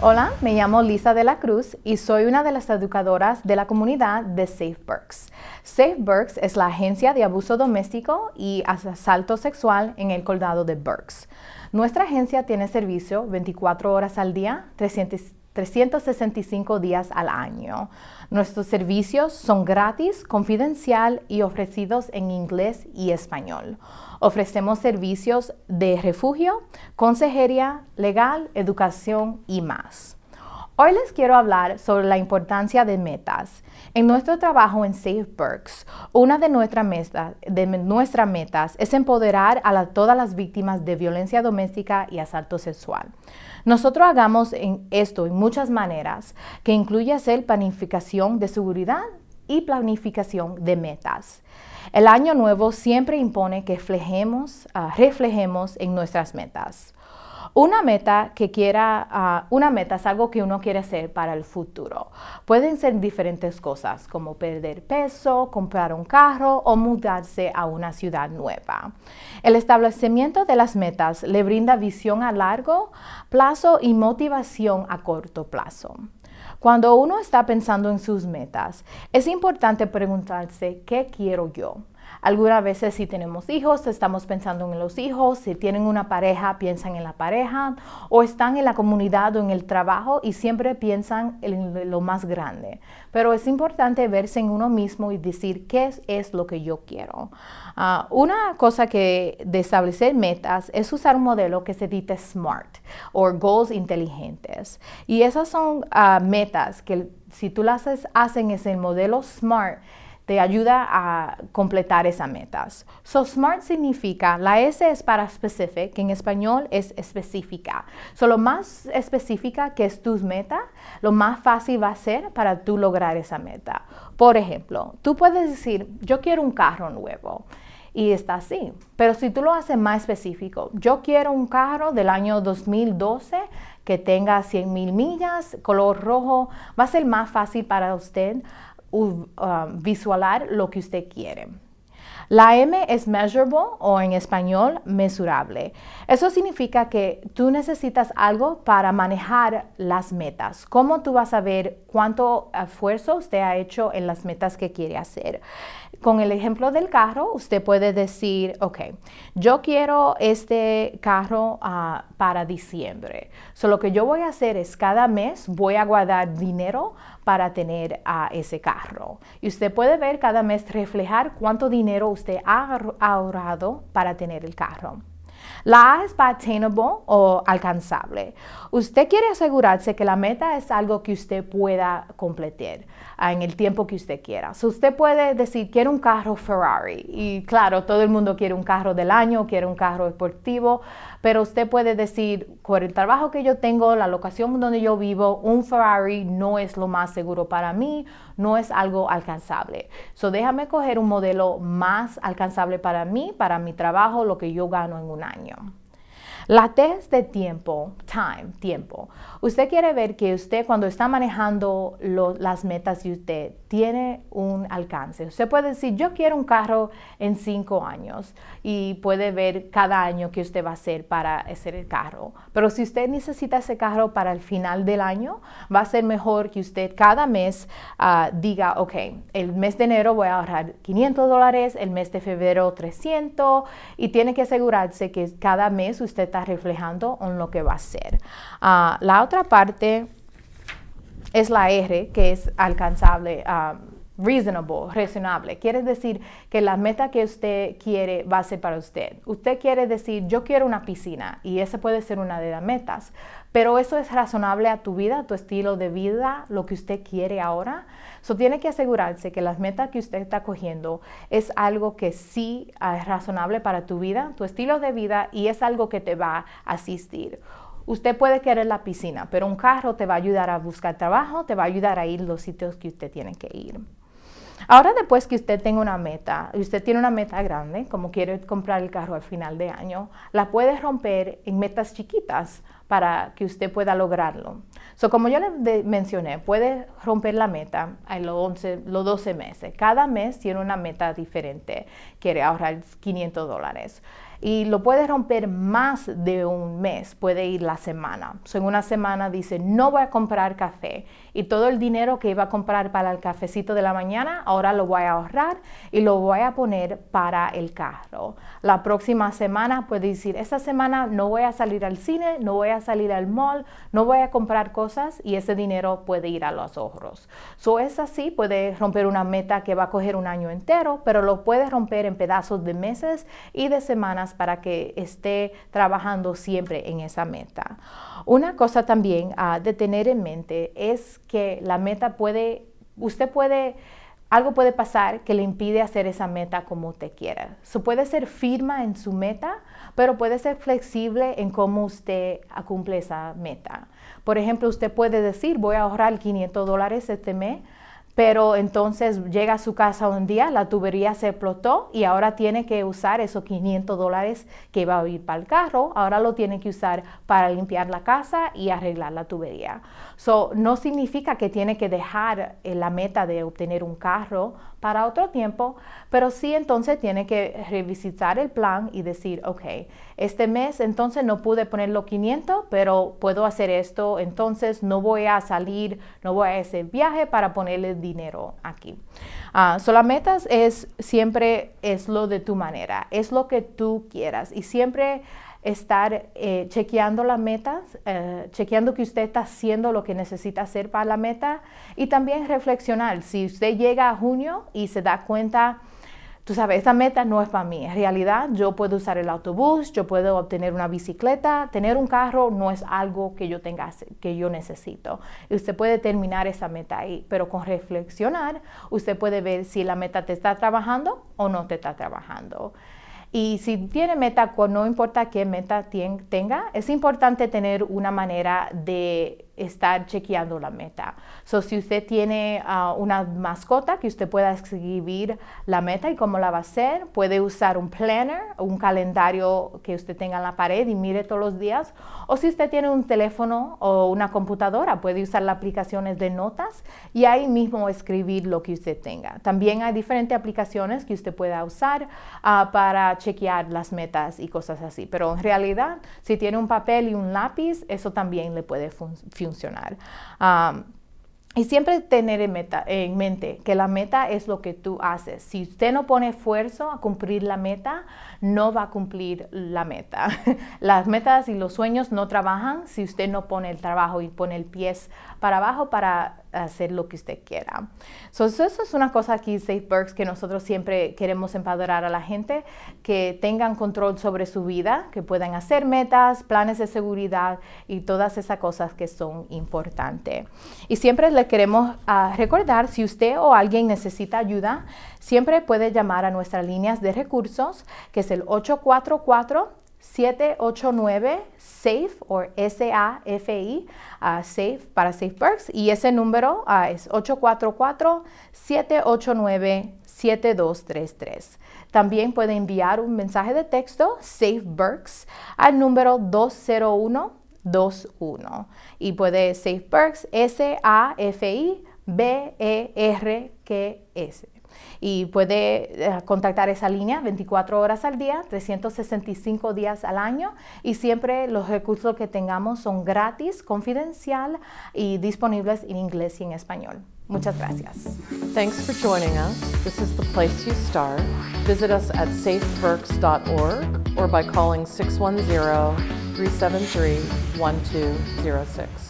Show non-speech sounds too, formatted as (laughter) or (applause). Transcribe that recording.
Hola, me llamo Lisa de la Cruz y soy una de las educadoras de la comunidad de Safe Burks. Safe Burks es la agencia de abuso doméstico y asalto sexual en el condado de Burks. Nuestra agencia tiene servicio 24 horas al día, 365 días al año. Nuestros servicios son gratis, confidencial y ofrecidos en inglés y español. Ofrecemos servicios de refugio, consejería legal, educación y más. Hoy les quiero hablar sobre la importancia de metas. En nuestro trabajo en Safe Burks, una de, nuestras metas es empoderar a todas las víctimas de violencia doméstica y asalto sexual. Nosotros hagamos esto en muchas maneras, que incluye hacer planificación de seguridad y planificación de metas. El año nuevo siempre impone que ah, reflejemos en nuestras metas. Una meta que quiera, ah, una meta es algo que uno quiere hacer para el futuro. Pueden ser diferentes cosas como perder peso, comprar un carro o mudarse a una ciudad nueva. El establecimiento de las metas le brinda visión a largo plazo y motivación a corto plazo. Cuando uno está pensando en sus metas, es importante preguntarse, ¿qué quiero yo? Algunas veces si tenemos hijos, estamos pensando en los hijos, si tienen una pareja, piensan en la pareja, o están en la comunidad o en el trabajo y siempre piensan en lo más grande. Pero es importante verse en uno mismo y decir qué es, lo que yo quiero. Ah, una cosa que de establecer metas es usar un modelo que se dice SMART o Goals Inteligentes. Y esas son ah, metas que si tú las haces, hacen ese modelo SMART, te ayuda a completar esas metas. So SMART significa, la S es para specific, que en español es específica. So lo más específica que es tus meta, lo más fácil va a ser para tú lograr esa meta. Por ejemplo, tú puedes decir, yo quiero un carro nuevo y está así. Pero si tú lo haces más específico, yo quiero un carro del año 2012 que tenga 100 mil millas, color rojo, va a ser más fácil para usted uh, visualizar lo que usted quiere. La M es measurable o en español mesurable. Eso significa que tú necesitas algo para manejar las metas. ¿Cómo tú vas a ver cuánto esfuerzo usted ha hecho en las metas que quiere hacer? Con el ejemplo del carro, usted puede decir, ok, yo quiero este carro uh, para diciembre. So, lo que yo voy a hacer es cada mes voy a guardar dinero para tener a ese carro. Y usted puede ver cada mes reflejar cuánto dinero usted ha ahorrado para tener el carro. La A es para attainable o alcanzable. Usted quiere asegurarse que la meta es algo que usted pueda completar ah, en el tiempo que usted quiera. So usted puede decir, quiero un carro Ferrari. Y claro, todo el mundo quiere un carro del año, quiere un carro deportivo, pero usted puede decir, por el trabajo que yo tengo, la locación donde yo vivo, un Ferrari no es lo más seguro para mí, no es algo alcanzable. So déjame coger un modelo más alcanzable para mí, para mi trabajo, lo que yo gano en un año. La T de tiempo, time, tiempo. Usted quiere ver que usted cuando está manejando las metas de usted tiene un alcance. Usted puede decir, yo quiero un carro en cinco años y puede ver cada año que usted va a hacer para hacer el carro. Pero si usted necesita ese carro para el final del año, va a ser mejor que usted cada mes ah, diga, ok, el mes de enero voy a ahorrar 500 dólares, el mes de febrero 300 y tiene que asegurarse que cada mes usted está reflejando en lo que va a hacer. Ah, la otra parte es la R, que es alcanzable. Ah, reasonable, razonable. Quiere decir que la meta que usted quiere va a ser para usted. Usted quiere decir, yo quiero una piscina y esa puede ser una de las metas, pero eso es razonable a tu vida, tu estilo de vida, lo que usted quiere ahora. So tiene que asegurarse que las metas que usted está cogiendo es algo que sí ah, es razonable para tu vida, tu estilo de vida y es algo que te va a asistir. Usted puede querer la piscina, pero un carro te va a ayudar a buscar trabajo, te va a ayudar a ir los sitios que usted tiene que ir. Ahora después que usted tenga una meta, y usted tiene una meta grande, como quiere comprar el carro al final de año, la puede romper en metas chiquitas para que usted pueda lograrlo. So, como yo le mencioné, puede romper la meta en los, 11, los 12 meses. Cada mes tiene una meta diferente. Quiere ahorrar 500 dólares. Y lo puede romper más de un mes, puede ir la semana. en una semana dice, no voy a comprar café y todo el dinero que iba a comprar para el cafecito de la mañana, ahora lo voy a ahorrar y lo voy a poner para el carro. La próxima semana puede decir, esta semana no voy a salir al cine, no voy a salir al mall, no voy a comprar cosas y ese dinero puede ir a los ahorros. So es así, puede romper una meta que va a coger un año entero, pero lo puede romper en pedazos de meses y de semanas para que esté trabajando siempre en esa meta. Una cosa también a de tener en mente es que la meta puede, usted puede algo puede pasar que le impide hacer esa meta como usted quiera. Se puede ser firma en su meta, pero puede ser flexible en cómo usted cumple esa meta. Por ejemplo, usted puede decir, voy a ahorrar 500 dólares este mes, pero entonces llega a su casa un día, la tubería se explotó y ahora tiene que usar esos 500 dólares que iba a ir para el carro, ahora lo tiene que usar para limpiar la casa y arreglar la tubería. So, no significa que tiene que dejar eh, la meta de obtener un carro para otro tiempo, pero sí entonces tiene que revisitar el plan y decir, ok, este mes entonces no pude poner los 500, pero puedo hacer esto, entonces no voy a salir, no voy a ese viaje para ponerle dinero aquí. Uh, la metas es siempre es lo de tu manera, es lo que tú quieras y siempre estar eh, chequeando las metas, eh, chequeando que usted está haciendo lo que necesita hacer para la meta y también reflexionar. Si usted llega a junio y se da cuenta, tú sabes, esta meta no es para mí. En realidad, yo puedo usar el autobús, yo puedo obtener una bicicleta, tener un carro no es algo que yo tenga, que yo necesito. Y usted puede terminar esa meta ahí, pero con reflexionar, usted puede ver si la meta te está trabajando o no te está trabajando. Y si tiene meta, no importa qué meta tenga, es importante tener una manera de estar chequeando la meta. So, si usted tiene ah, una mascota que usted pueda escribir la meta y cómo la va a hacer, puede usar un planner, un calendario que usted tenga en la pared y mire todos los días. O si usted tiene un teléfono o una computadora, puede usar las aplicaciones de notas y ahí mismo escribir lo que usted tenga. También hay diferentes aplicaciones que usted pueda usar ah, para chequear las metas y cosas así. Pero en realidad, si tiene un papel y un lápiz, eso también le puede funcionar y siempre tener en, meta, en, mente que la meta es lo que tú haces. Si usted no pone esfuerzo a cumplir la meta, no va a cumplir la meta. (laughs) Las metas y los sueños no trabajan si usted no pone el trabajo y pone el pie para abajo para hacer lo que usted quiera. So, eso es una cosa aquí, SafeBurks, que nosotros siempre queremos empoderar a la gente, que tengan control sobre su vida, que puedan hacer metas, planes de seguridad y todas esas cosas que son importantes. Y siempre le queremos uh, recordar, si usted o alguien necesita ayuda, siempre puede llamar a nuestras líneas de recursos, que es el 844 789 SAFE o S-A-F-I, uh, SAFE para SafeBurks y ese número uh, es 844-789-7233. También puede enviar un mensaje de texto SafeBurks al número 20121 y puede SafeBurks S-A-F-I B-E-R-K-S y puede eh, contactar esa línea 24 horas al día, 365 días al año y siempre los recursos que tengamos son gratis, confidencial y disponibles en inglés y en español. Muchas gracias. Thanks for joining us. This is the place you start. Visit us at safeburks.org or by calling 610 373 1206.